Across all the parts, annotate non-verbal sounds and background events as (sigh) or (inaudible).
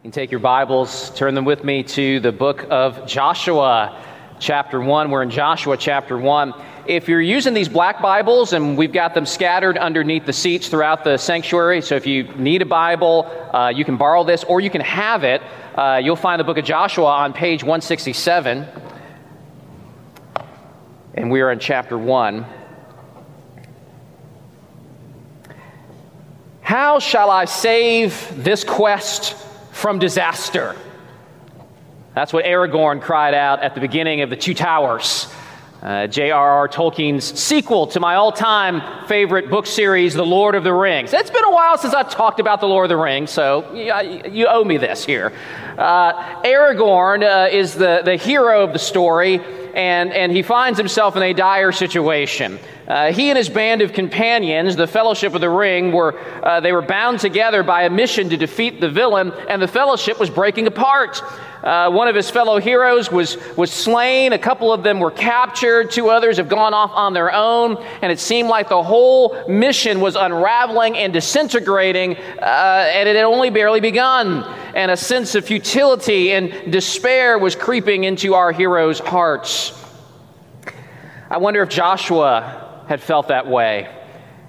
You can take your Bibles, turn them with me to the book of Joshua, chapter 1. We're in Joshua, chapter 1. If you're using these black Bibles, and we've got them scattered underneath the seats throughout the sanctuary, so if you need a Bible, uh, you can borrow this or you can have it. Uh, you'll find the book of Joshua on page 167. And we are in chapter 1. How shall I save this quest from disaster? That's what Aragorn cried out at the beginning of The Two Towers. Uh, J.R.R. Tolkien's sequel to my all time favorite book series, The Lord of the Rings. It's been a while since I've talked about The Lord of the Rings, so you, you owe me this here. Uh, Aragorn uh, is the, the hero of the story, and, and he finds himself in a dire situation. Uh, he and his band of companions, the Fellowship of the Ring, were uh, they were bound together by a mission to defeat the villain, and the Fellowship was breaking apart. Uh, one of his fellow heroes was, was slain. A couple of them were captured. Two others have gone off on their own. And it seemed like the whole mission was unraveling and disintegrating, uh, and it had only barely begun. And a sense of futility and despair was creeping into our heroes' hearts. I wonder if Joshua had felt that way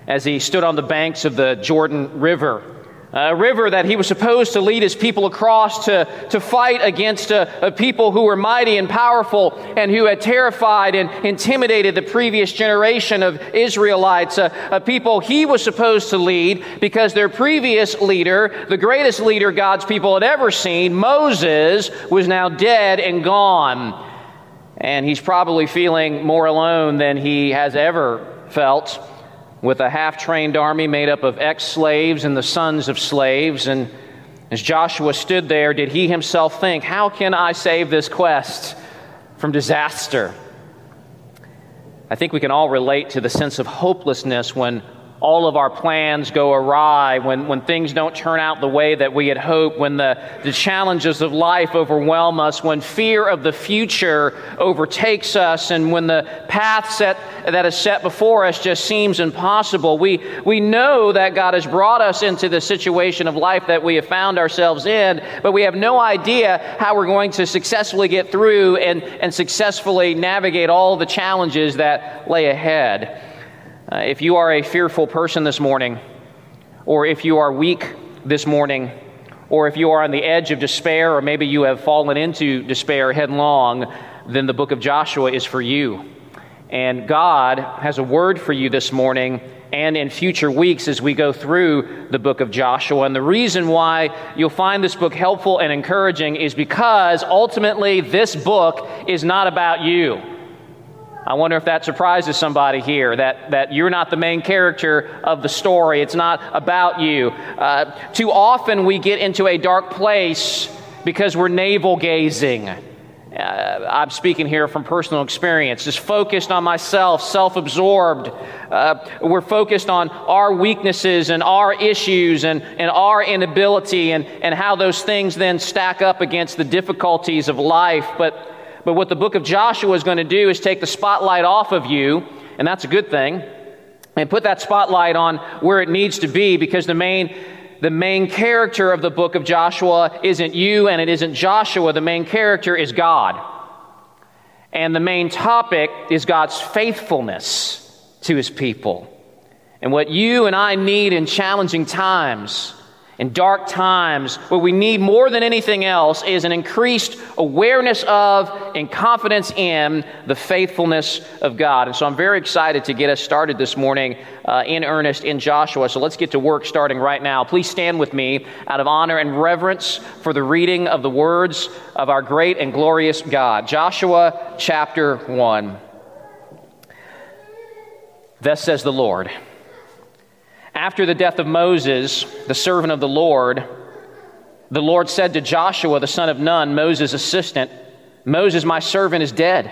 as he stood on the banks of the Jordan River. A river that he was supposed to lead his people across to, to fight against a, a, people who were mighty and powerful and who had terrified and intimidated the previous generation of Israelites. A, a people he was supposed to lead because their previous leader, the greatest leader God's people had ever seen, Moses, was now dead and gone. And he's probably feeling more alone than he has ever felt with a half trained army made up of ex slaves and the sons of slaves. And as Joshua stood there, did he himself think, How can I save this quest from disaster? I think we can all relate to the sense of hopelessness when all of our plans go awry, when, when things don't turn out the way that we had hoped, when the, the challenges of life overwhelm us, when fear of the future overtakes us, and when the path set, that is set before us just seems impossible. We, we know that God has brought us into the situation of life that we have found ourselves in, but we have no idea how we're going to successfully get through and, and successfully navigate all the challenges that lay ahead. Uh, if you are a fearful person this morning, or if you are weak this morning, or if you are on the edge of despair, or maybe you have fallen into despair headlong, then the book of Joshua is for you. And God has a word for you this morning and in future weeks as we go through the book of Joshua. And the reason why you'll find this book helpful and encouraging is because ultimately this book is not about you. I wonder if that surprises somebody here that, that you're not the main character of the story. It's not about you. Uh, too often we get into a dark place because we're navel gazing. Uh, I'm speaking here from personal experience, just focused on myself, self absorbed. Uh, we're focused on our weaknesses and our issues and, and our inability and, and how those things then stack up against the difficulties of life. But but what the book of Joshua is going to do is take the spotlight off of you, and that's a good thing, and put that spotlight on where it needs to be because the main the main character of the book of Joshua isn't you and it isn't Joshua. The main character is God. And the main topic is God's faithfulness to his people. And what you and I need in challenging times in dark times, what we need more than anything else is an increased awareness of and confidence in the faithfulness of God. And so I'm very excited to get us started this morning uh, in earnest in Joshua. So let's get to work starting right now. Please stand with me out of honor and reverence for the reading of the words of our great and glorious God. Joshua chapter 1. Thus says the Lord. After the death of Moses, the servant of the Lord, the Lord said to Joshua, the son of Nun, Moses' assistant, Moses, my servant, is dead.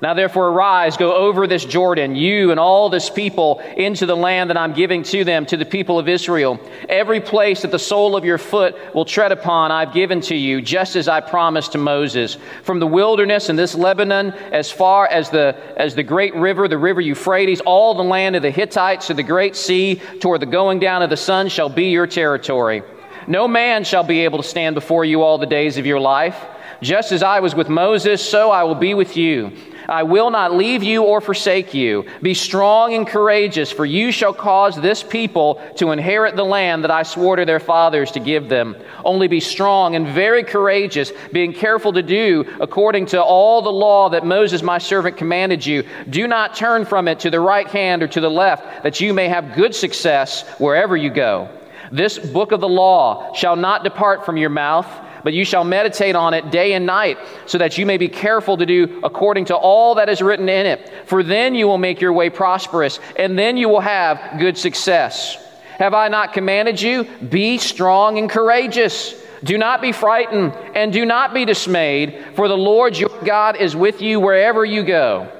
Now, therefore, arise, go over this Jordan, you and all this people, into the land that I'm giving to them, to the people of Israel. Every place that the sole of your foot will tread upon, I've given to you, just as I promised to Moses. From the wilderness and this Lebanon, as far as the, as the great river, the river Euphrates, all the land of the Hittites to the great sea, toward the going down of the sun, shall be your territory. No man shall be able to stand before you all the days of your life. Just as I was with Moses, so I will be with you. I will not leave you or forsake you. Be strong and courageous, for you shall cause this people to inherit the land that I swore to their fathers to give them. Only be strong and very courageous, being careful to do according to all the law that Moses my servant commanded you. Do not turn from it to the right hand or to the left, that you may have good success wherever you go. This book of the law shall not depart from your mouth but you shall meditate on it day and night, so that you may be careful to do according to all that is written in it. For then you will make your way prosperous, and then you will have good success. Have I not commanded you? Be strong and courageous. Do not be frightened, and do not be dismayed, for the Lord your God is with you wherever you go.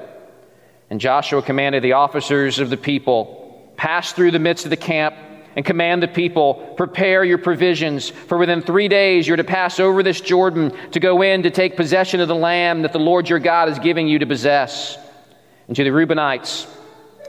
And Joshua commanded the officers of the people pass through the midst of the camp and command the people, prepare your provisions, for within three days you're to pass over this Jordan to go in to take possession of the land that the Lord your God is giving you to possess. And to the Reubenites,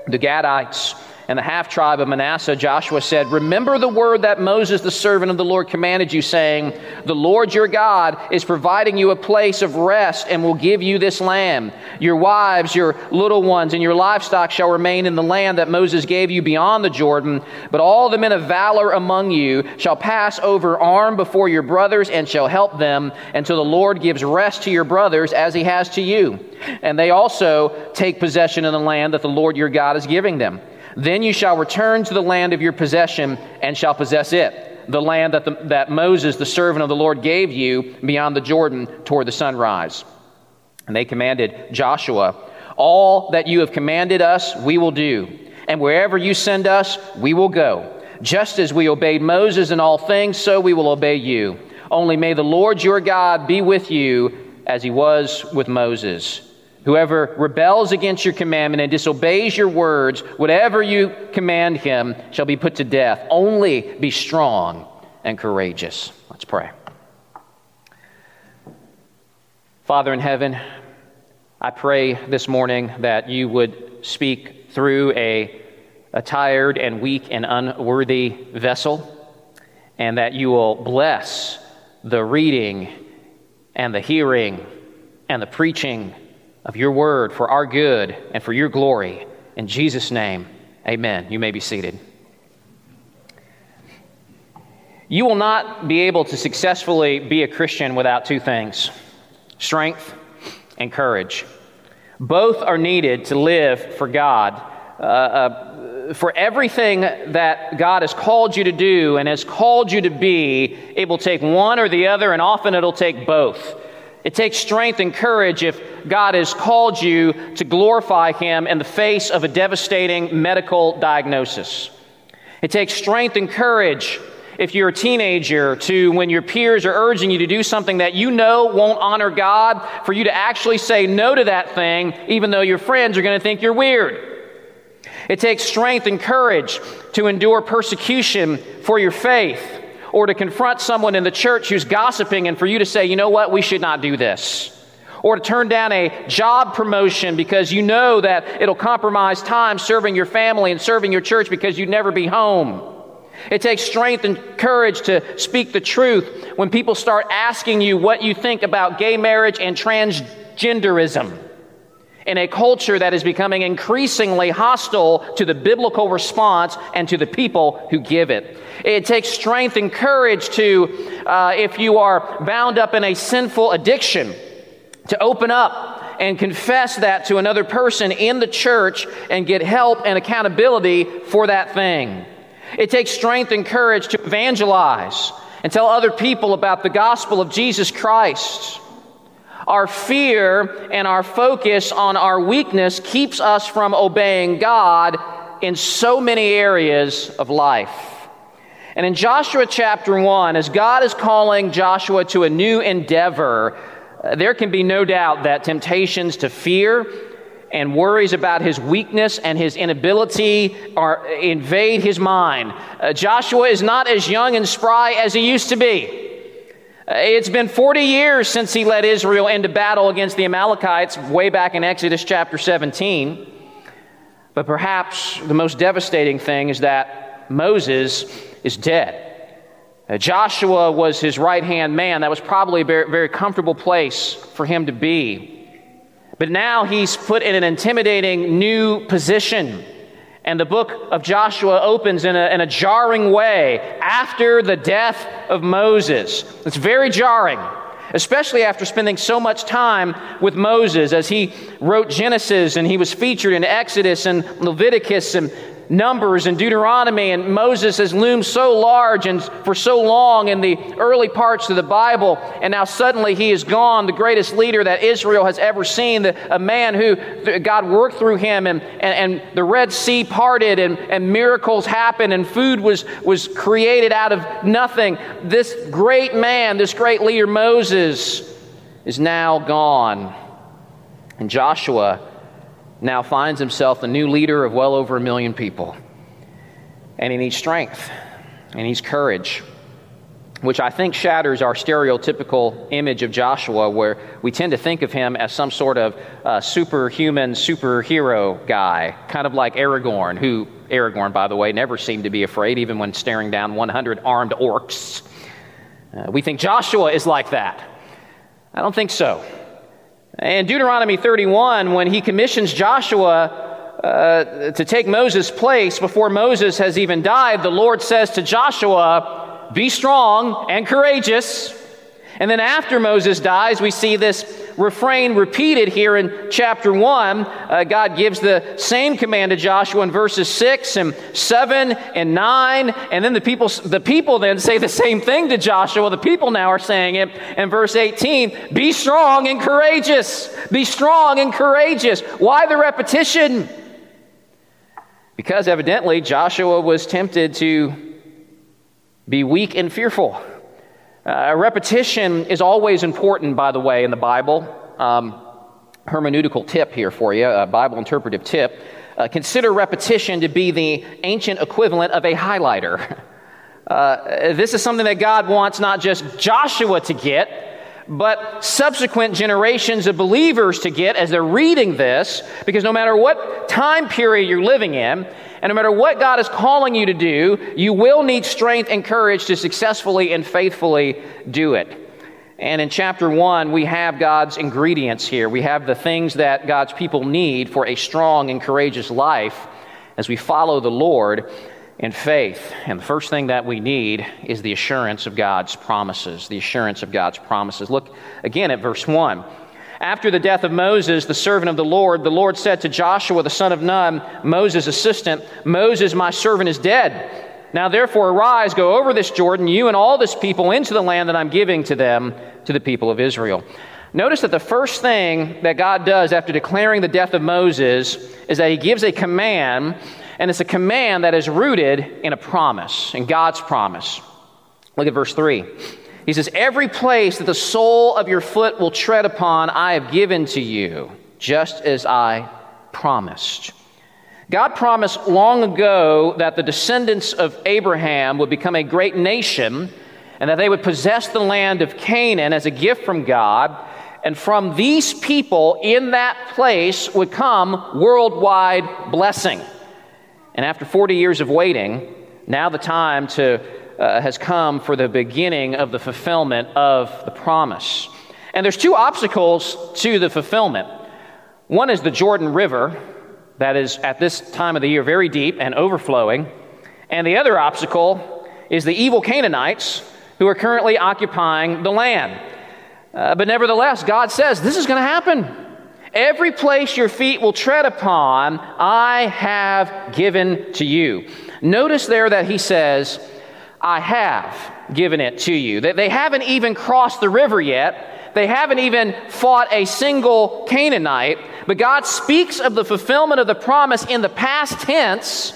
the Gadites, and the half tribe of Manasseh, Joshua said, Remember the word that Moses, the servant of the Lord, commanded you, saying, The Lord your God is providing you a place of rest and will give you this land. Your wives, your little ones, and your livestock shall remain in the land that Moses gave you beyond the Jordan. But all the men of valor among you shall pass over armed before your brothers and shall help them until the Lord gives rest to your brothers as he has to you. And they also take possession of the land that the Lord your God is giving them. Then you shall return to the land of your possession and shall possess it, the land that, the, that Moses, the servant of the Lord, gave you beyond the Jordan toward the sunrise. And they commanded Joshua, All that you have commanded us, we will do. And wherever you send us, we will go. Just as we obeyed Moses in all things, so we will obey you. Only may the Lord your God be with you as he was with Moses. Whoever rebels against your commandment and disobeys your words, whatever you command him, shall be put to death. Only be strong and courageous. Let's pray. Father in heaven, I pray this morning that you would speak through a, a tired and weak and unworthy vessel, and that you will bless the reading and the hearing and the preaching of your word for our good and for your glory. In Jesus' name, amen. You may be seated. You will not be able to successfully be a Christian without two things strength and courage. Both are needed to live for God. Uh, uh, for everything that God has called you to do and has called you to be, it will take one or the other, and often it'll take both. It takes strength and courage if God has called you to glorify Him in the face of a devastating medical diagnosis. It takes strength and courage if you're a teenager to, when your peers are urging you to do something that you know won't honor God, for you to actually say no to that thing, even though your friends are going to think you're weird. It takes strength and courage to endure persecution for your faith or to confront someone in the church who's gossiping and for you to say, you know what, we should not do this. Or to turn down a job promotion because you know that it'll compromise time serving your family and serving your church because you'd never be home. It takes strength and courage to speak the truth when people start asking you what you think about gay marriage and transgenderism in a culture that is becoming increasingly hostile to the biblical response and to the people who give it. It takes strength and courage to, uh, if you are bound up in a sinful addiction, to open up and confess that to another person in the church and get help and accountability for that thing. It takes strength and courage to evangelize and tell other people about the gospel of Jesus Christ. Our fear and our focus on our weakness keeps us from obeying God in so many areas of life. And in Joshua chapter 1, as God is calling Joshua to a new endeavor, uh, there can be no doubt that temptations to fear and worries about his weakness and his inability are, invade his mind. Uh, Joshua is not as young and spry as he used to be. It's been 40 years since he led Israel into battle against the Amalekites, way back in Exodus chapter 17. But perhaps the most devastating thing is that Moses is dead. Uh, Joshua was his right hand man. That was probably a very, very comfortable place for him to be. But now he's put in an intimidating new position. And the book of Joshua opens in a, in a jarring way after the death of Moses. It's very jarring especially after spending so much time with Moses as he wrote Genesis and he was featured in Exodus and Leviticus and Numbers and Deuteronomy, and Moses has loomed so large and for so long in the early parts of the Bible, and now suddenly he is gone, the greatest leader that Israel has ever seen, the, a man who God worked through him, and, and, and the Red Sea parted, and, and miracles happened, and food was, was created out of nothing. This great man, this great leader, Moses, is now gone. And Joshua now finds himself the new leader of well over a million people. And he needs strength, and he needs courage, which I think shatters our stereotypical image of Joshua, where we tend to think of him as some sort of uh, superhuman, superhero guy, kind of like Aragorn, who, Aragorn, by the way, never seemed to be afraid, even when staring down 100 armed orcs. Uh, we think Joshua is like that. I don't think so. In Deuteronomy 31, when he commissions Joshua uh, to take Moses' place before Moses has even died, the Lord says to Joshua, Be strong and courageous. And then after Moses dies, we see this refrain repeated here in chapter 1. Uh, God gives the same command to Joshua in verses 6 and 7 and 9. And then the people, the people then say the same thing to Joshua. The people now are saying it in verse 18 Be strong and courageous. Be strong and courageous. Why the repetition? Because evidently Joshua was tempted to be weak and fearful. Uh, repetition is always important, by the way, in the Bible. Um, hermeneutical tip here for you, a Bible interpretive tip. Uh, consider repetition to be the ancient equivalent of a highlighter. (laughs) Uh, this is something that God wants not just Joshua to get, but subsequent generations of believers to get as they're reading this, because no matter what time period you're living in, and no matter what God is calling you to do, you will need strength and courage to successfully and faithfully do it. And in chapter one, we have God's ingredients here. We have the things that God's people need for a strong and courageous life as we follow the Lord in faith. And the first thing that we need is the assurance of God's promises. The assurance of God's promises. Look again at verse 1. After the death of Moses, the servant of the Lord, the Lord said to Joshua, the son of Nun, Moses' assistant, Moses, my servant, is dead. Now therefore arise, go over this Jordan, you and all this people, into the land that I'm giving to them, to the people of Israel. Notice that the first thing that God does after declaring the death of Moses is that he gives a command, and it's a command that is rooted in a promise, in God's promise. Look at verse 3. He says, Every place that the sole of your foot will tread upon, I have given to you, just as I promised. God promised long ago that the descendants of Abraham would become a great nation and that they would possess the land of Canaan as a gift from God. And from these people in that place would come worldwide blessing. And after 40 years of waiting, now the time to uh, has come for the beginning of the fulfillment of the promise. And there's two obstacles to the fulfillment. One is the Jordan River, that is at this time of the year very deep and overflowing. And the other obstacle is the evil Canaanites who are currently occupying the land. Uh, but nevertheless, God says this is going to happen. Every place your feet will tread upon, I have given to you. Notice there that he says, I have given it to you. That they haven't even crossed the river yet. They haven't even fought a single Canaanite. But God speaks of the fulfillment of the promise in the past tense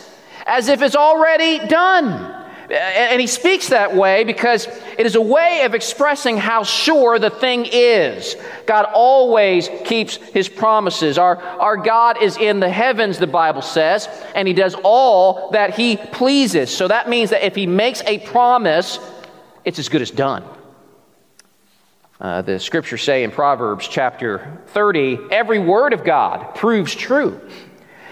as if it's already done. And he speaks that way because it is a way of expressing how sure the thing is. God always keeps his promises. Our, our God is in the heavens, the Bible says, and he does all that he pleases. So that means that if he makes a promise, it's as good as done. Uh, the scriptures say in Proverbs chapter 30 every word of God proves true.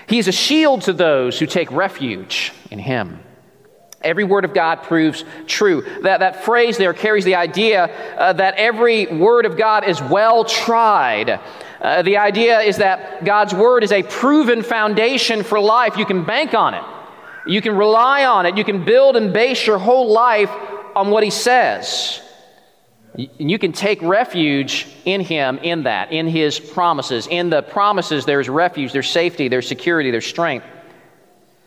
He is a shield to those who take refuge in him. Every word of God proves true. That, that phrase there carries the idea uh, that every word of God is well tried. Uh, the idea is that God's word is a proven foundation for life. You can bank on it, you can rely on it, you can build and base your whole life on what He says. And you can take refuge in Him in that, in His promises. In the promises, there's refuge, there's safety, there's security, there's strength.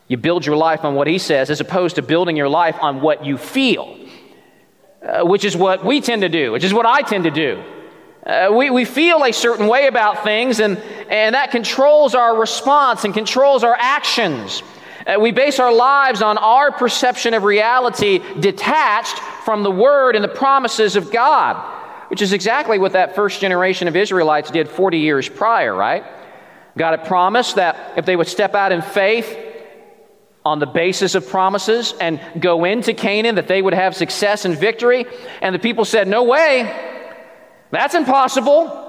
You build your life on what He says as opposed to building your life on what you feel, uh, which is what we tend to do, which is what I tend to do. Uh, we, we feel a certain way about things, and, and that controls our response and controls our actions. Uh, we base our lives on our perception of reality detached from the Word and the promises of God, which is exactly what that first generation of Israelites did 40 years prior, right? God had promised that if they would step out in faith on the basis of promises and go into Canaan, that they would have success and victory. And the people said, No way. That's impossible.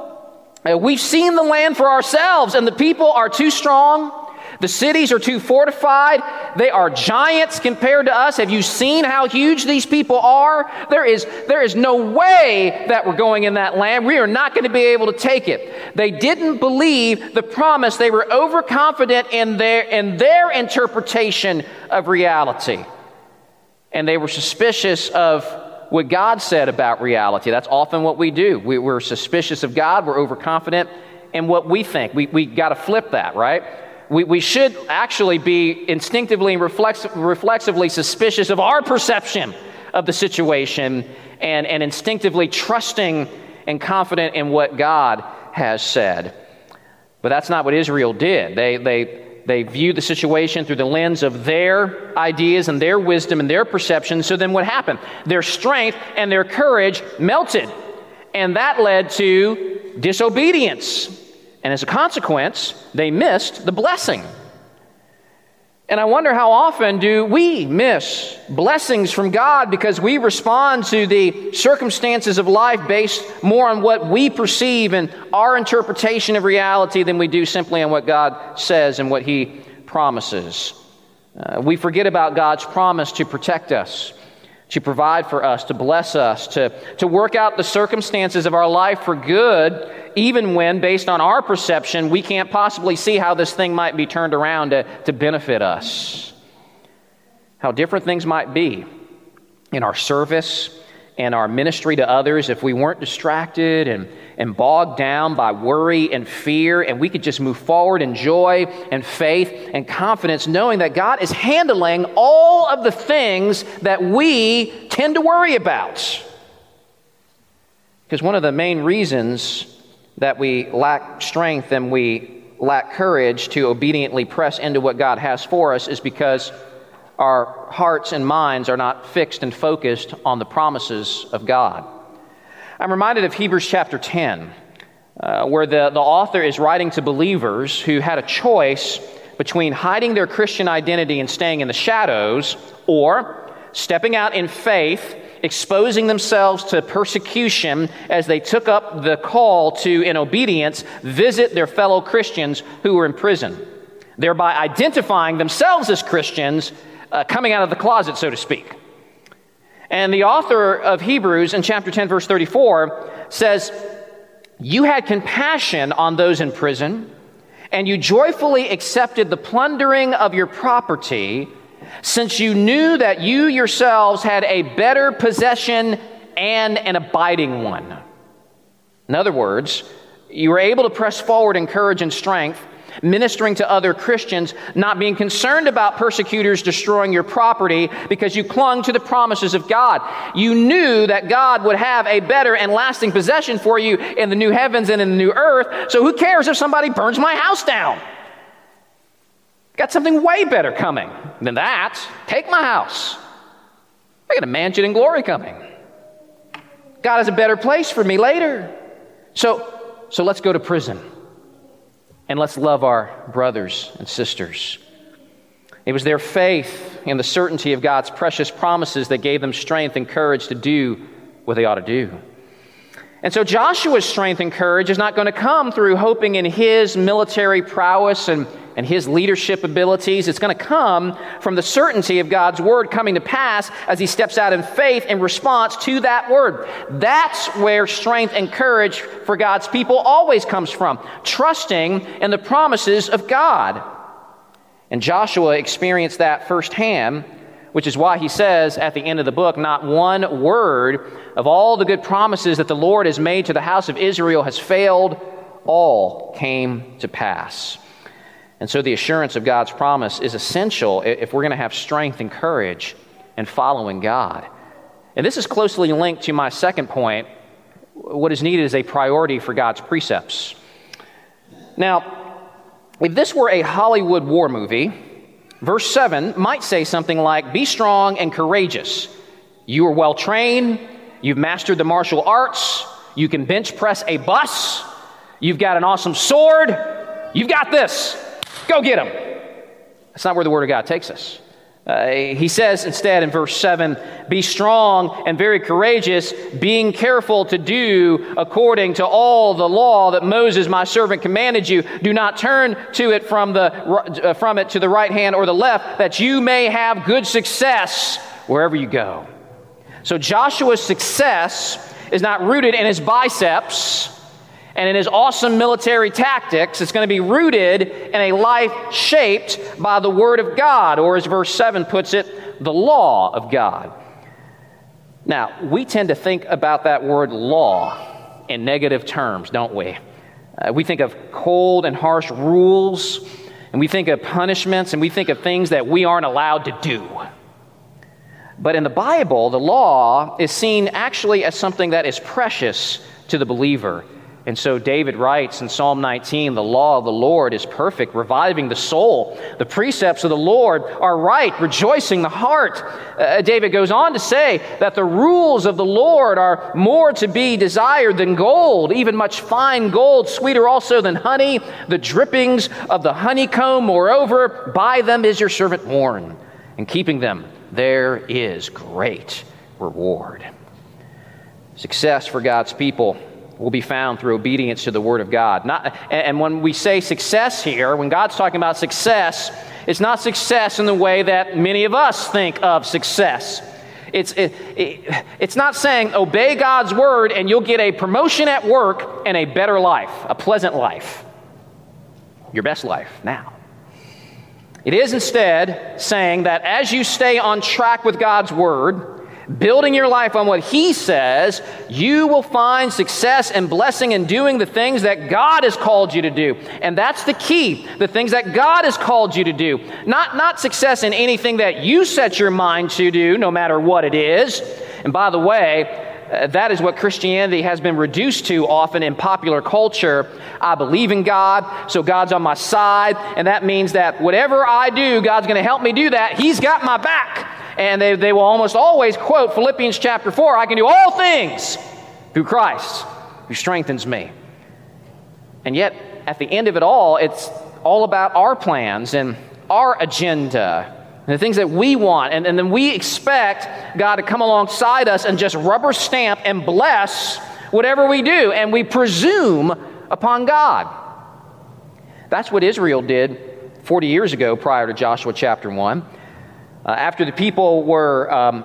Uh, we've seen the land for ourselves, and the people are too strong. The cities are too fortified. They are giants compared to us. Have you seen how huge these people are? There is, there is no way that we're going in that land. We are not going to be able to take it. They didn't believe the promise. They were overconfident in their, in their interpretation of reality. And they were suspicious of what God said about reality. That's often what we do. We, are suspicious of God, we're overconfident in what we think. We, we got to flip that, right? We, we should actually be instinctively and reflex, reflexively suspicious of our perception of the situation and, and instinctively trusting and confident in what God has said. But that's not what Israel did. They, they, they viewed the situation through the lens of their ideas and their wisdom and their perception. So then what happened? Their strength and their courage melted. And that led to disobedience. And as a consequence, they missed the blessing. And I wonder how often do we miss blessings from God because we respond to the circumstances of life based more on what we perceive and our interpretation of reality than we do simply on what God says and what He promises. Uh, we forget about God's promise to protect us, to provide for us, to bless us, to, to work out the circumstances of our life for good even when, based on our perception, we can't possibly see how this thing might be turned around to, to benefit us. How different things might be in our service and our ministry to others if we weren't distracted and, and bogged down by worry and fear, and we could just move forward in joy and faith and confidence, knowing that God is handling all of the things that we tend to worry about. Because one of the main reasons that we lack strength and we lack courage to obediently press into what God has for us is because our hearts and minds are not fixed and focused on the promises of God. I'm reminded of Hebrews chapter 10, uh, where the, the author is writing to believers who had a choice between hiding their Christian identity and staying in the shadows or stepping out in faith exposing themselves to persecution as they took up the call to, in obedience, visit their fellow Christians who were in prison, thereby identifying themselves as Christians, uh, coming out of the closet, so to speak. And the author of Hebrews in chapter 10, verse 34 says, You had compassion on those in prison, and you joyfully accepted the plundering of your property since you knew that you yourselves had a better possession and an abiding one. In other words, you were able to press forward in courage and strength, ministering to other Christians, not being concerned about persecutors destroying your property because you clung to the promises of God. You knew that God would have a better and lasting possession for you in the new heavens and in the new earth, so who cares if somebody burns my house down? Got something way better coming than that. Take my house. I got a mansion in glory coming. God has a better place for me later. So, so let's go to prison and let's love our brothers and sisters. It was their faith in the certainty of God's precious promises that gave them strength and courage to do what they ought to do. And so Joshua's strength and courage is not going to come through hoping in his military prowess and, and his leadership abilities. It's going to come from the certainty of God's word coming to pass as he steps out in faith in response to that word. That's where strength and courage for God's people always comes from, trusting in the promises of God. And Joshua experienced that firsthand which is why he says at the end of the book, not one word of all the good promises that the Lord has made to the house of Israel has failed. All came to pass. And so the assurance of God's promise is essential if we're going to have strength and courage in following God. And this is closely linked to my second point. What is needed is a priority for God's precepts. Now, if this were a Hollywood war movie, Verse 7 might say something like, Be strong and courageous. You are well trained. You've mastered the martial arts. You can bench press a bus. You've got an awesome sword. You've got this. Go get him. That's not where the Word of God takes us. Uh, he says instead in verse 7 Be strong and very courageous, being careful to do according to all the law that Moses, my servant, commanded you. Do not turn to it from, the, uh, from it to the right hand or the left, that you may have good success wherever you go. So Joshua's success is not rooted in his biceps and in his awesome military tactics, it's going to be rooted in a life shaped by the Word of God, or as verse 7 puts it, the law of God. Now, we tend to think about that word law in negative terms, don't we? Uh, we think of cold and harsh rules, and we think of punishments, and we think of things that we aren't allowed to do. But in the Bible, the law is seen actually as something that is precious to the believer. And so David writes in Psalm 19 the law of the Lord is perfect, reviving the soul. The precepts of the Lord are right, rejoicing the heart. Uh, David goes on to say that the rules of the Lord are more to be desired than gold, even much fine gold, sweeter also than honey, the drippings of the honeycomb. Moreover, by them is your servant warned, and keeping them there is great reward. Success for God's people will be found through obedience to the Word of God. Not, and when we say success here, when God's talking about success, it's not success in the way that many of us think of success. It's, it, it, it's not saying obey God's word and you'll get a promotion at work and a better life, a pleasant life, your best life now. It is instead saying that as you stay on track with God's word, building your life on what He says, you will find success and blessing in doing the things that God has called you to do. And that's the key the things that God has called you to do. Not, not success in anything that you set your mind to do, no matter what it is. And by the way, uh, that is what Christianity has been reduced to often in popular culture. I believe in God, so God's on my side, and that means that whatever I do, God's going to help me do that. He's got my back and they, they will almost always quote Philippians chapter 4 I can do all things through Christ who strengthens me. And yet, at the end of it all, it's all about our plans and our agenda and the things that we want. And, and then we expect God to come alongside us and just rubber stamp and bless whatever we do. And we presume upon God. That's what Israel did 40 years ago prior to Joshua chapter 1. Uh, after the people were um,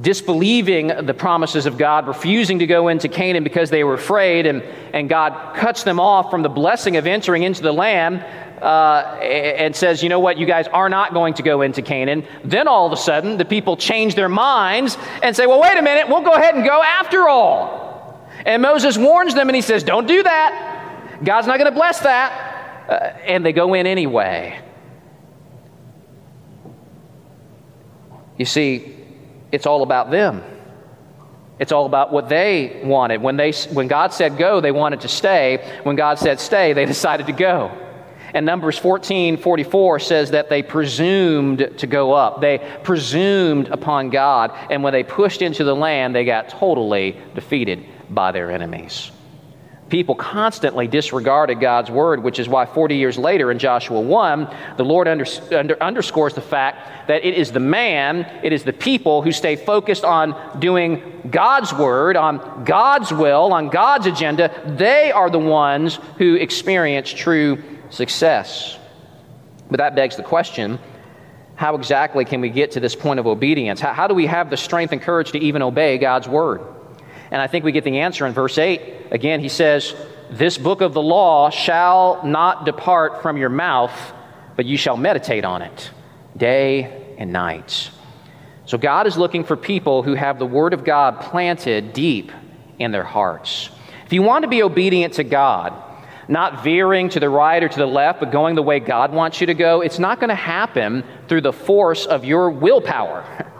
disbelieving the promises of God, refusing to go into Canaan because they were afraid, and, and God cuts them off from the blessing of entering into the land. Uh, and says, you know what, you guys are not going to go into Canaan. Then all of a sudden, the people change their minds and say, well, wait a minute, we'll go ahead and go after all. And Moses warns them and he says, don't do that. God's not going to bless that. Uh, and they go in anyway. You see, it's all about them. It's all about what they wanted. When, they, when God said go, they wanted to stay. When God said stay, they (laughs) decided to go. And Numbers 14 44 says that they presumed to go up. They presumed upon God. And when they pushed into the land, they got totally defeated by their enemies. People constantly disregarded God's word, which is why 40 years later in Joshua 1, the Lord under, under, underscores the fact that it is the man, it is the people who stay focused on doing God's word, on God's will, on God's agenda. They are the ones who experience true success. But that begs the question how exactly can we get to this point of obedience? How, how do we have the strength and courage to even obey God's word? And I think we get the answer in verse 8. Again, he says, This book of the law shall not depart from your mouth, but you shall meditate on it day and night. So God is looking for people who have the word of God planted deep in their hearts. If you want to be obedient to God, not veering to the right or to the left, but going the way God wants you to go, it's not going to happen through the force of your willpower. (laughs)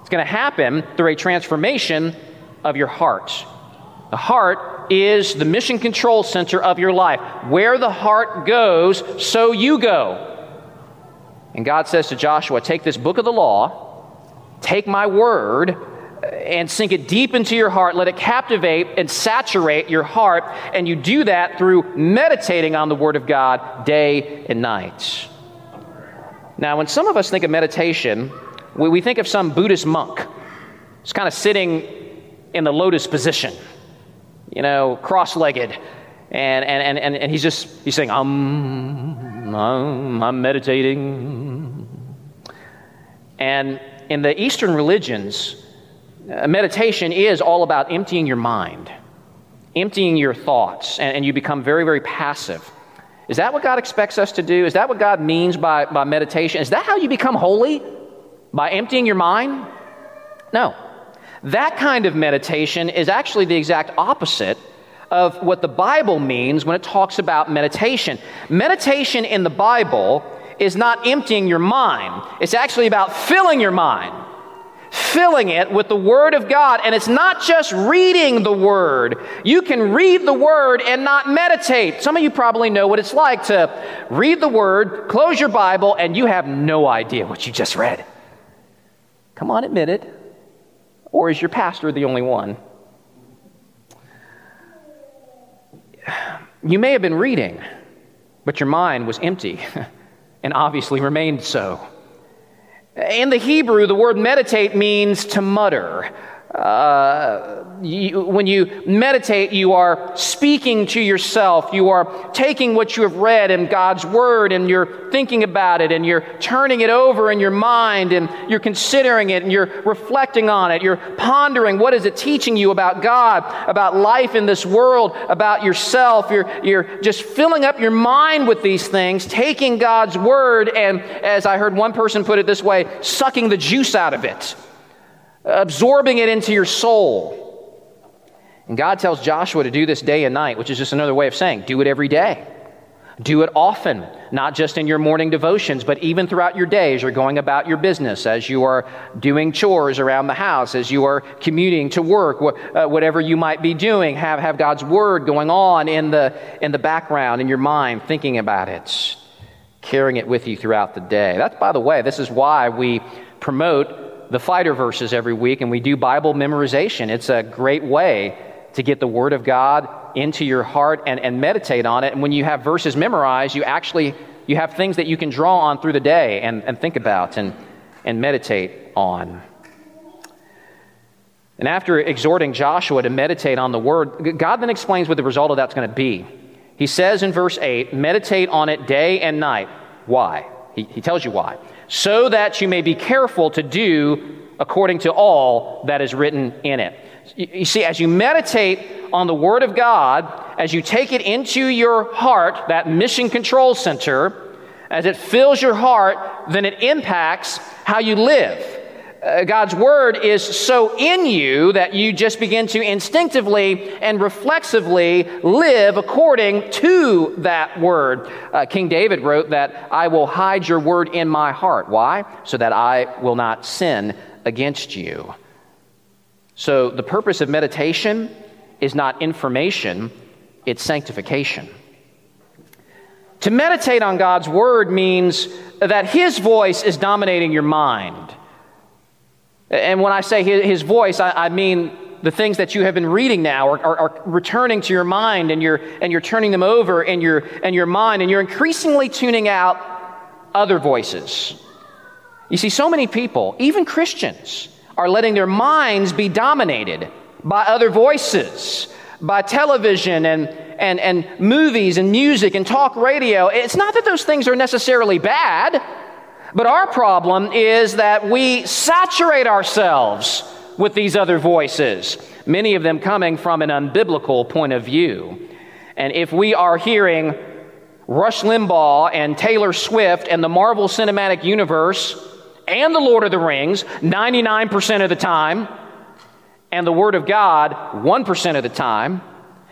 It's going to happen through a transformation of your heart. The heart is the mission control center of your life. Where the heart goes, so you go. And God says to Joshua, Take this book of the law, take my word, and sink it deep into your heart. Let it captivate and saturate your heart. And you do that through meditating on the Word of God day and night. Now, when some of us think of meditation, we think of some Buddhist monk. It's kind of sitting in the lotus position, you know, cross legged. And, and, and, and he's just, he's saying, um, um, I'm meditating. And in the Eastern religions, uh, meditation is all about emptying your mind, emptying your thoughts, and, and you become very, very passive. Is that what God expects us to do? Is that what God means by, by meditation? Is that how you become holy? By emptying your mind? No. That kind of meditation is actually the exact opposite of what the Bible means when it talks about meditation. Meditation in the Bible is not emptying your mind, it's actually about filling your mind, filling it with the Word of God. And it's not just reading the Word. You can read the Word and not meditate. Some of you probably know what it's like to read the Word, close your Bible, and you have no idea what you just read. Come on, admit it. Or is your pastor the only one? You may have been reading, but your mind was empty (laughs) and obviously remained so. In the Hebrew, the word meditate means to mutter uh, you, when you meditate, you are speaking to yourself. You are taking what you have read in God's Word and you're thinking about it and you're turning it over in your mind and you're considering it and you're reflecting on it. You're pondering what is it teaching you about God, about life in this world, about yourself. You're, you're just filling up your mind with these things, taking God's Word and, as I heard one person put it this way, sucking the juice out of it absorbing it into your soul. And God tells Joshua to do this day and night, which is just another way of saying do it every day. Do it often, not just in your morning devotions, but even throughout your day as you're going about your business, as you are doing chores around the house, as you are commuting to work, uh, whatever you might be doing. Have, have God's word going on in the, in the background, in your mind, thinking about it, carrying it with you throughout the day. That's, by the way, this is why we promote the fighter verses every week and we do Bible memorization. It's a great way to get the Word of God into your heart and, and meditate on it. And when you have verses memorized, you actually you have things that you can draw on through the day and, and think about and, and meditate on. And after exhorting Joshua to meditate on the Word, God then explains what the result of that's going to be. He says in verse 8, meditate on it day and night. Why? He, he tells you why so that you may be careful to do according to all that is written in it. You see, as you meditate on the Word of God, as you take it into your heart, that mission control center, as it fills your heart, then it impacts how you live. Uh, God's word is so in you that you just begin to instinctively and reflexively live according to that word. Uh, King David wrote that I will hide your word in my heart. Why? So that I will not sin against you. So the purpose of meditation is not information, it's sanctification. To meditate on God's word means that his voice is dominating your mind. And when I say his, voice, I, mean the things that you have been reading now are, are, are, returning to your mind and you're, and you're turning them over in your, in your mind and you're increasingly tuning out other voices. You see, so many people, even Christians, are letting their minds be dominated by other voices, by television and, and, and movies and music and talk radio. It's not that those things are necessarily bad, but our problem is that we saturate ourselves with these other voices, many of them coming from an unbiblical point of view. And if we are hearing Rush Limbaugh and Taylor Swift and the Marvel Cinematic Universe and the Lord of the Rings 99% of the time, and the Word of God 1% of the time,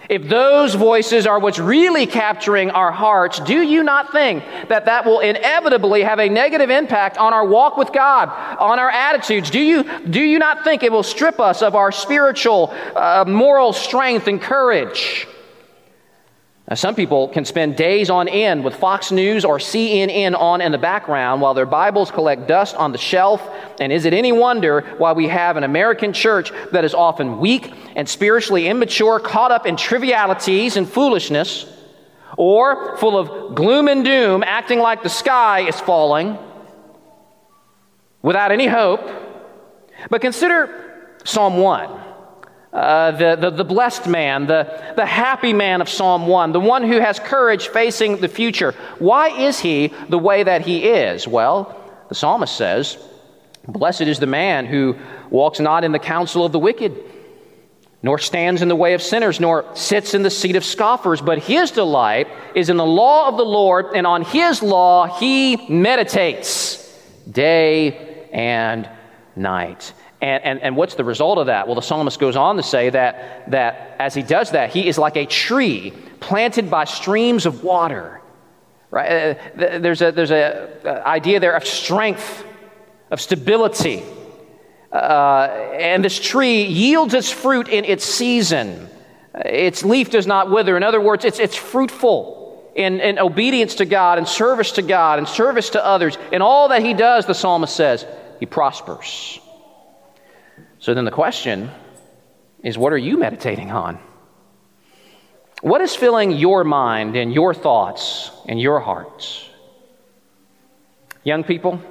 if those voices are what's really capturing our hearts, do you not think that that will inevitably have a negative impact on our walk with God, on our attitudes? Do you, do you not think it will strip us of our spiritual, uh, moral strength and courage? Now, some people can spend days on end with Fox News or CNN on in the background while their Bibles collect dust on the shelf. And is it any wonder why we have an American church that is often weak and spiritually immature, caught up in trivialities and foolishness, or full of gloom and doom, acting like the sky is falling without any hope? But consider Psalm 1. Uh, the, the, the blessed man, the, the happy man of Psalm 1, the one who has courage facing the future. Why is he the way that he is? Well, the psalmist says, Blessed is the man who walks not in the counsel of the wicked, nor stands in the way of sinners, nor sits in the seat of scoffers, but his delight is in the law of the Lord, and on his law he meditates day and night. And, and, and what's the result of that? Well, the psalmist goes on to say that, that as he does that, he is like a tree planted by streams of water. Right? Uh, there's a there's a idea there of strength, of stability. Uh, and this tree yields its fruit in its season. Its leaf does not wither. In other words, it's, it's fruitful in, in obedience to God and service to God and service to others. In all that he does, the psalmist says, he prospers. So then the question is what are you meditating on? What is filling your mind and your thoughts and your hearts? Young people,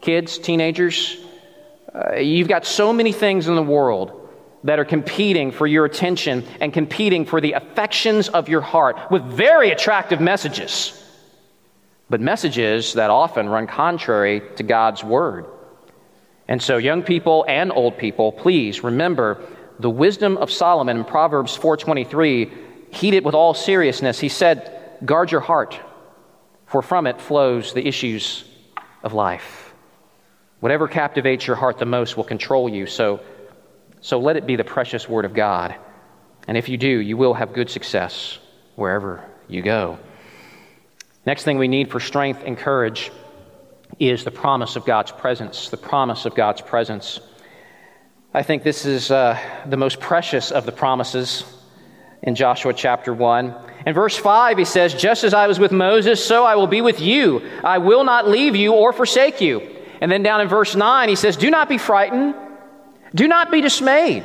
kids, teenagers, uh, you've got so many things in the world that are competing for your attention and competing for the affections of your heart with very attractive messages, but messages that often run contrary to God's word. And so, young people and old people, please remember the wisdom of Solomon in Proverbs 4:23. Heed it with all seriousness. He said, "Guard your heart, for from it flows the issues of life." Whatever captivates your heart the most will control you. So, so let it be the precious word of God. And if you do, you will have good success wherever you go. Next thing we need for strength and courage is the promise of God's presence, the promise of God's presence. I think this is uh, the most precious of the promises in Joshua chapter 1. In verse 5, he says, Just as I was with Moses, so I will be with you. I will not leave you or forsake you. And then down in verse 9, he says, Do not be frightened, do not be dismayed,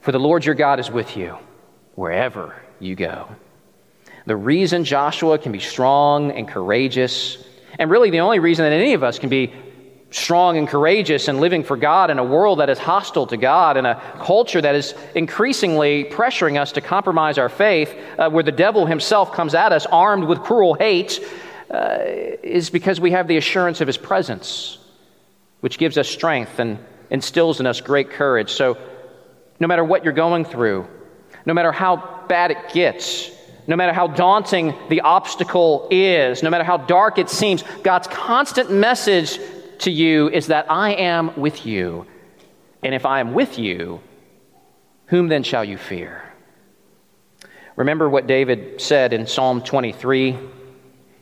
for the Lord your God is with you wherever you go. The reason Joshua can be strong and courageous and really, the only reason that any of us can be strong and courageous and living for God in a world that is hostile to God, and a culture that is increasingly pressuring us to compromise our faith, uh, where the devil himself comes at us armed with cruel hate, uh, is because we have the assurance of his presence, which gives us strength and instills in us great courage. So, no matter what you're going through, no matter how bad it gets, no matter how daunting the obstacle is, no matter how dark it seems, God's constant message to you is that I am with you. And if I am with you, whom then shall you fear? Remember what David said in Psalm 23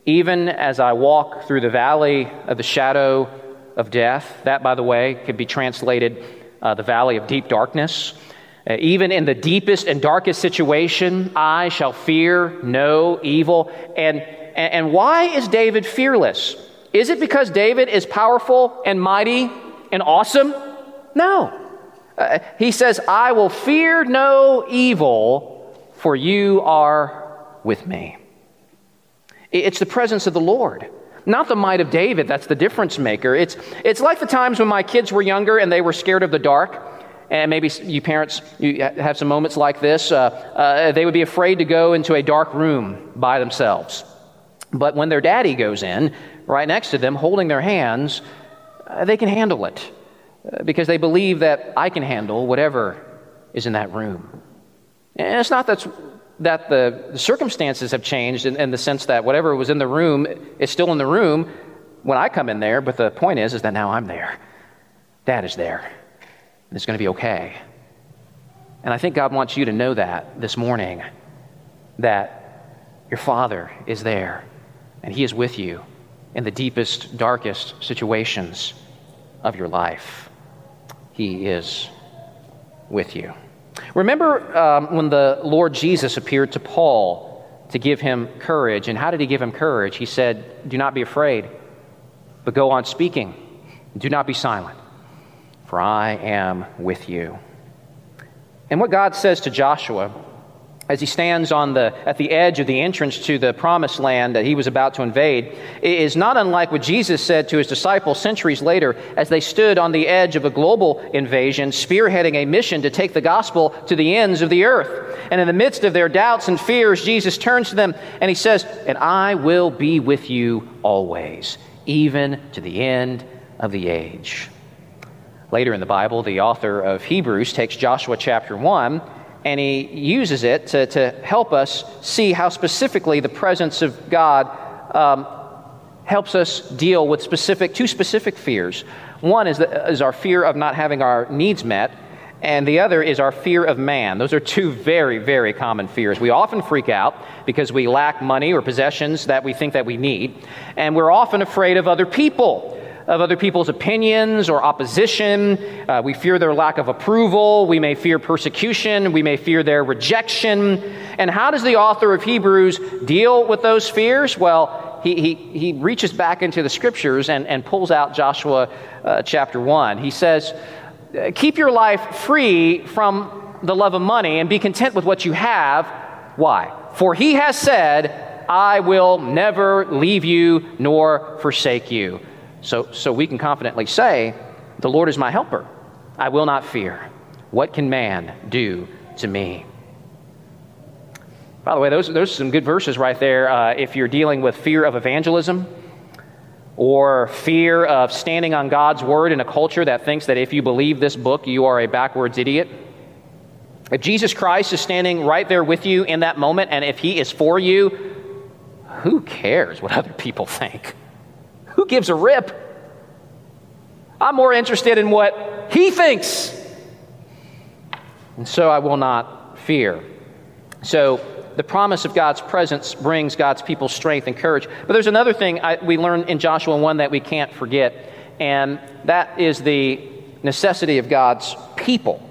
Even as I walk through the valley of the shadow of death, that, by the way, could be translated uh, the valley of deep darkness. Uh, even in the deepest and darkest situation, I shall fear no evil. And, and why is David fearless? Is it because David is powerful and mighty and awesome? No. Uh, he says, I will fear no evil, for you are with me. It's the presence of the Lord, not the might of David that's the difference maker. It's, it's like the times when my kids were younger and they were scared of the dark. And maybe you parents you have some moments like this. Uh, uh, they would be afraid to go into a dark room by themselves. But when their daddy goes in, right next to them, holding their hands, uh, they can handle it uh, because they believe that I can handle whatever is in that room. And it's not that's, that the, the circumstances have changed in, in, the sense that whatever was in the room is still in the room when I come in there, but the point is, is that now I'm there. Dad is there. And it's going to be okay. And I think God wants you to know that this morning that your Father is there and He is with you in the deepest, darkest situations of your life. He is with you. Remember um, when the Lord Jesus appeared to Paul to give him courage. And how did he give him courage? He said, Do not be afraid, but go on speaking. Do not be silent, for I am with you. And what God says to Joshua as he stands on the, at the edge of the entrance to the promised land that he was about to invade is not unlike what Jesus said to his disciples centuries later as they stood on the edge of a global invasion, spearheading a mission to take the gospel to the ends of the earth. And in the midst of their doubts and fears, Jesus turns to them and he says, And I will be with you always, even to the end of the age. Later in the Bible, the author of Hebrews takes Joshua chapter 1 and he uses it to, to help us see how specifically the presence of God um, helps us deal with specific, two specific fears. One is, the, is our fear of not having our needs met, and the other is our fear of man. Those are two very, very common fears. We often freak out because we lack money or possessions that we think that we need, and we're often afraid of other people of other people's opinions or opposition. Uh, we fear their lack of approval. We may fear persecution. We may fear their rejection. And how does the author of Hebrews deal with those fears? Well, he, he, he reaches back into the scriptures and, and pulls out Joshua uh, chapter 1. He says, Keep your life free from the love of money and be content with what you have. Why? For he has said, I will never leave you nor forsake you. So, so we can confidently say, The Lord is my helper. I will not fear. What can man do to me? By the way, those, those are some good verses right there uh, if you're dealing with fear of evangelism or fear of standing on God's word in a culture that thinks that if you believe this book, you are a backwards idiot. If Jesus Christ is standing right there with you in that moment, and if he is for you, who cares what other people (laughs) think? Who gives a rip? I'm more interested in what he thinks. And so I will not fear. So the promise of God's presence brings God's people strength and courage. But there's another thing I, we learn in Joshua 1 that we can't forget, and that is the necessity of God's people.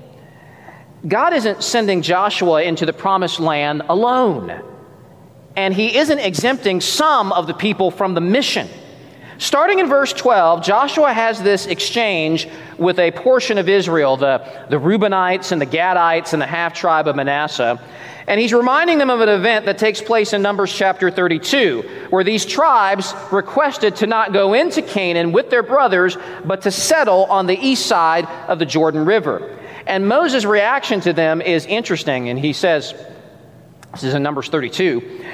God isn't sending Joshua into the promised land alone, and he isn't exempting some of the people from the mission. Starting in verse 12, Joshua has this exchange with a portion of Israel, the, the Reubenites and the Gadites and the half tribe of Manasseh. And he's reminding them of an event that takes place in Numbers chapter 32, where these tribes requested to not go into Canaan with their brothers, but to settle on the east side of the Jordan River. And Moses' reaction to them is interesting, and he says, this is in Numbers 32.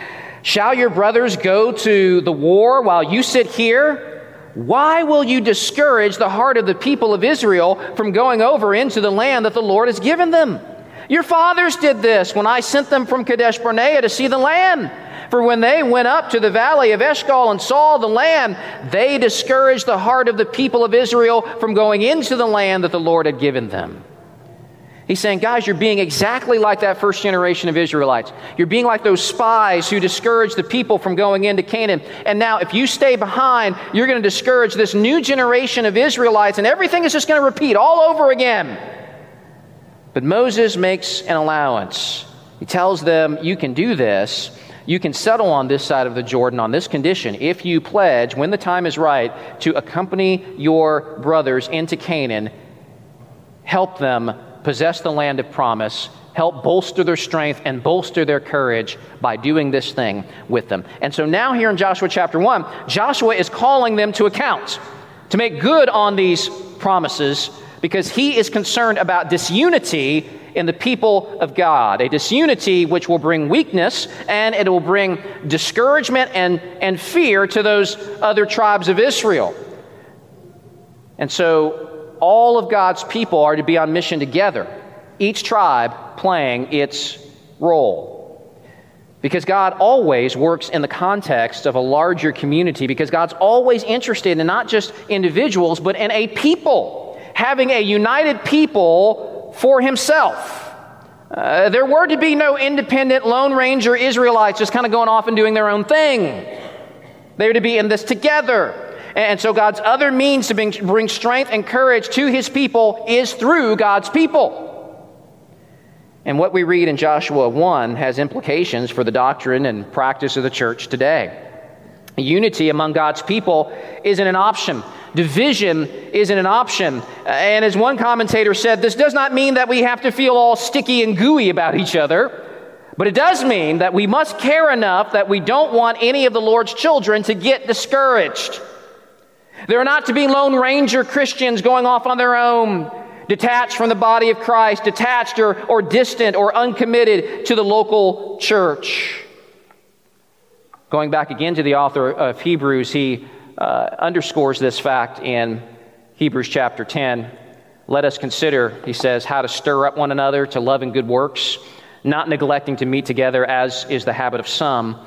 Shall your brothers go to the war while you sit here? Why will you discourage the heart of the people of Israel from going over into the land that the Lord has given them? Your fathers did this when I sent them from Kadesh Barnea to see the land. For when they went up to the valley of Eshcol and saw the land, they discouraged the heart of the people of Israel from going into the land that the Lord had given them. He's saying, guys, you're being exactly like that first generation of Israelites. You're being like those spies who discouraged the people from going into Canaan. And now, if you stay behind, you're going to discourage this new generation of Israelites, and everything is just going to repeat all over again. But Moses makes an allowance. He tells them, You can do this. You can settle on this side of the Jordan on this condition if you pledge, when the time is right, to accompany your brothers into Canaan help them possess the land of promise, help bolster their strength and bolster their courage by doing this thing with them. And so now, here in Joshua chapter 1, Joshua is calling them to account to make good on these promises because he is concerned about disunity in the people of God, a disunity which will bring weakness and it will bring discouragement and, and fear to those other tribes of Israel. And so all of God's people are to be on mission together, each tribe playing its role. Because God always works in the context of a larger community, because God's always interested in not just individuals, but in a people, having a united people for Himself. Uh, there were to be no independent Lone Ranger Israelites just kind of going off and doing their own thing. They were to be in this together. And so, God's other means to bring strength and courage to his people is through God's people. And what we read in Joshua 1 has implications for the doctrine and practice of the church today. Unity among God's people isn't an option. Division isn't an option. And as one commentator said, this does not mean that we have to feel all sticky and gooey about each other, but it does mean that we must care enough that we don't want any of the Lord's children to get discouraged. There are not to be Lone Ranger Christians going off on their own, detached from the body of Christ, detached or, or distant or uncommitted to the local church. Going back again to the author of Hebrews, he uh, underscores this fact in Hebrews chapter 10. Let us consider, he says, how to stir up one another to love and good works, not neglecting to meet together as is the habit of some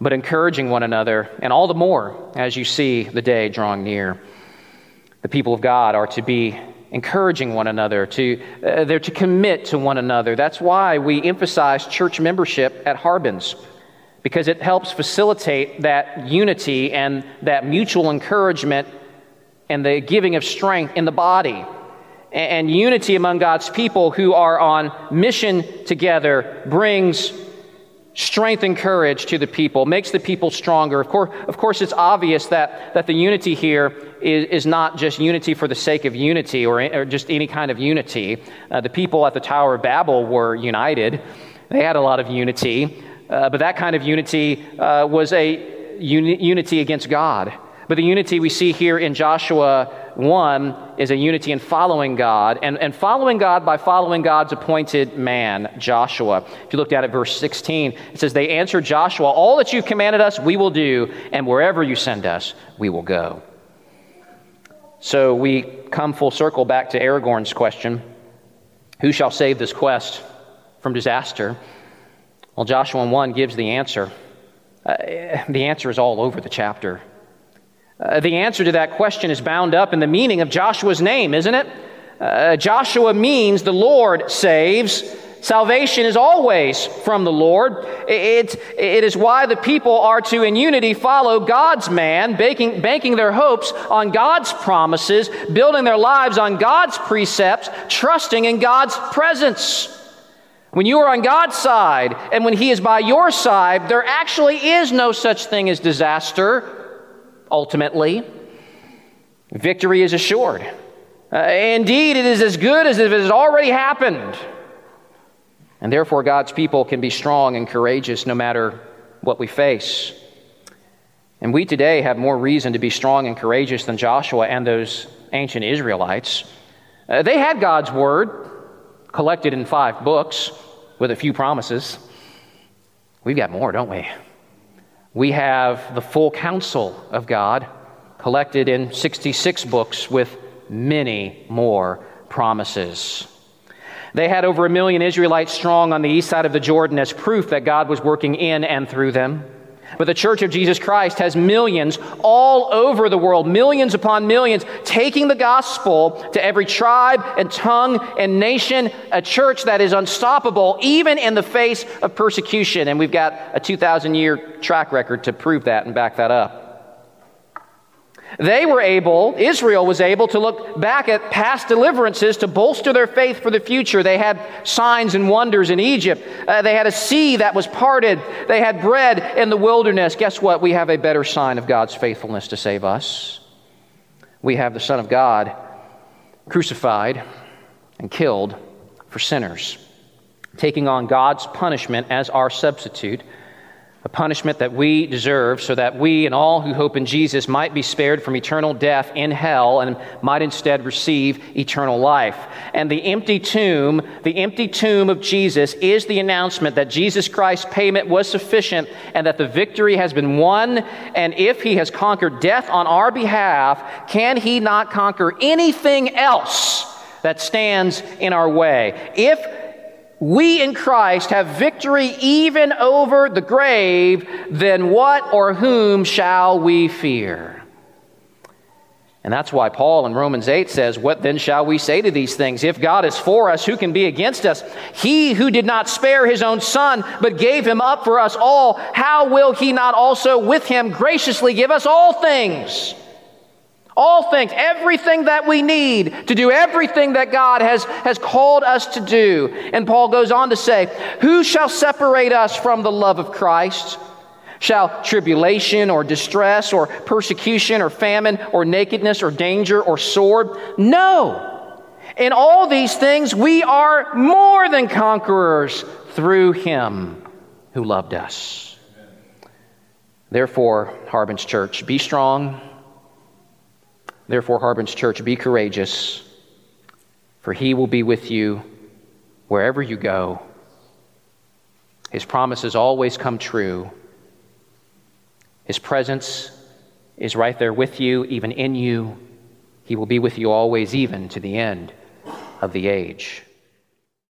but encouraging one another, and all the more as you see the day drawing near. The people of God are to be encouraging one another, to, uh, they're to commit to one another. That's why we emphasize church membership at Harbins, because it helps facilitate that unity and that mutual encouragement and the giving of strength in the body. And unity among God's people who are on mission together brings strength and courage to the people, makes the people stronger. Of course, of course it's obvious that, that the unity here is, is not just unity for the sake of unity or, or just any kind of unity. Uh, the people at the Tower of Babel were united, they had a lot of unity, uh, but that kind of unity uh, was a uni- unity against God. But the unity we see here in Joshua 1 is a unity in following God, and, and following God by following God's appointed man, Joshua. If you looked at it, verse 16, it says, They answered Joshua, All that you've commanded us, we will do, and wherever you send us, we will go. So we come full circle back to Aragorn's question Who shall save this quest from disaster? Well, Joshua 1 gives the answer. Uh, the answer is all over the chapter. Uh, the answer to that question is bound up in the meaning of Joshua's name, isn't it? Uh, Joshua means the Lord saves. Salvation is always from the Lord. It, it is why the people are to, in unity, follow God's man, banking, banking their hopes on God's promises, building their lives on God's precepts, trusting in God's presence. When you are on God's side and when He is by your side, there actually is no such thing as disaster ultimately. Victory is assured. Uh, indeed, it is as good as if it has already happened. And therefore, God's people can be strong and courageous no matter what we face. And we today have more reason to be strong and courageous than Joshua and those ancient Israelites. Uh, they had God's word collected in five books with a few promises. We've got more, don't we? We have the full counsel of God collected in 66 books with many more promises. They had over a million Israelites strong on the east side of the Jordan as proof that God was working in and through them. But the Church of Jesus Christ has millions all over the world, millions upon millions, taking the gospel to every tribe and tongue and nation, a church that is unstoppable even in the face of persecution. And we've got a 2,000 year track record to prove that and back that up. They were able, Israel was able to look back at past deliverances to bolster their faith for the future. They had signs and wonders in Egypt. Uh, they had a sea that was parted. They had bread in the wilderness. Guess what? We have a better sign of God's faithfulness to save us. We have the Son of God crucified and killed for sinners, taking on God's punishment as our substitute a punishment that we deserve, so that we and all who hope in Jesus might be spared from eternal death in hell and might instead receive eternal life. And the empty tomb, the empty tomb of Jesus, is the announcement that Jesus Christ's payment was sufficient and that the victory has been won. And if he has conquered death on our behalf, can he not conquer anything else that stands in our way? If we in Christ have victory even over the grave, then what or whom shall we fear? And that's why Paul in Romans 8 says, What then shall we say to these things? If God is for us, who can be against us? He who did not spare his own son, but gave him up for us all, how will he not also with him graciously give us all things? All things, everything that we need to do everything that God has, has called us to do. And Paul goes on to say, Who shall separate us from the love of Christ? Shall tribulation or distress or persecution or famine or nakedness or danger or sword? No. In all these things, we are more than conquerors through him who loved us. Therefore, Harbin's Church, be strong Therefore, Harbin's Church, be courageous, for he will be with you wherever you go. His promises always come true. His presence is right there with you, even in you. He will be with you always, even to the end of the age.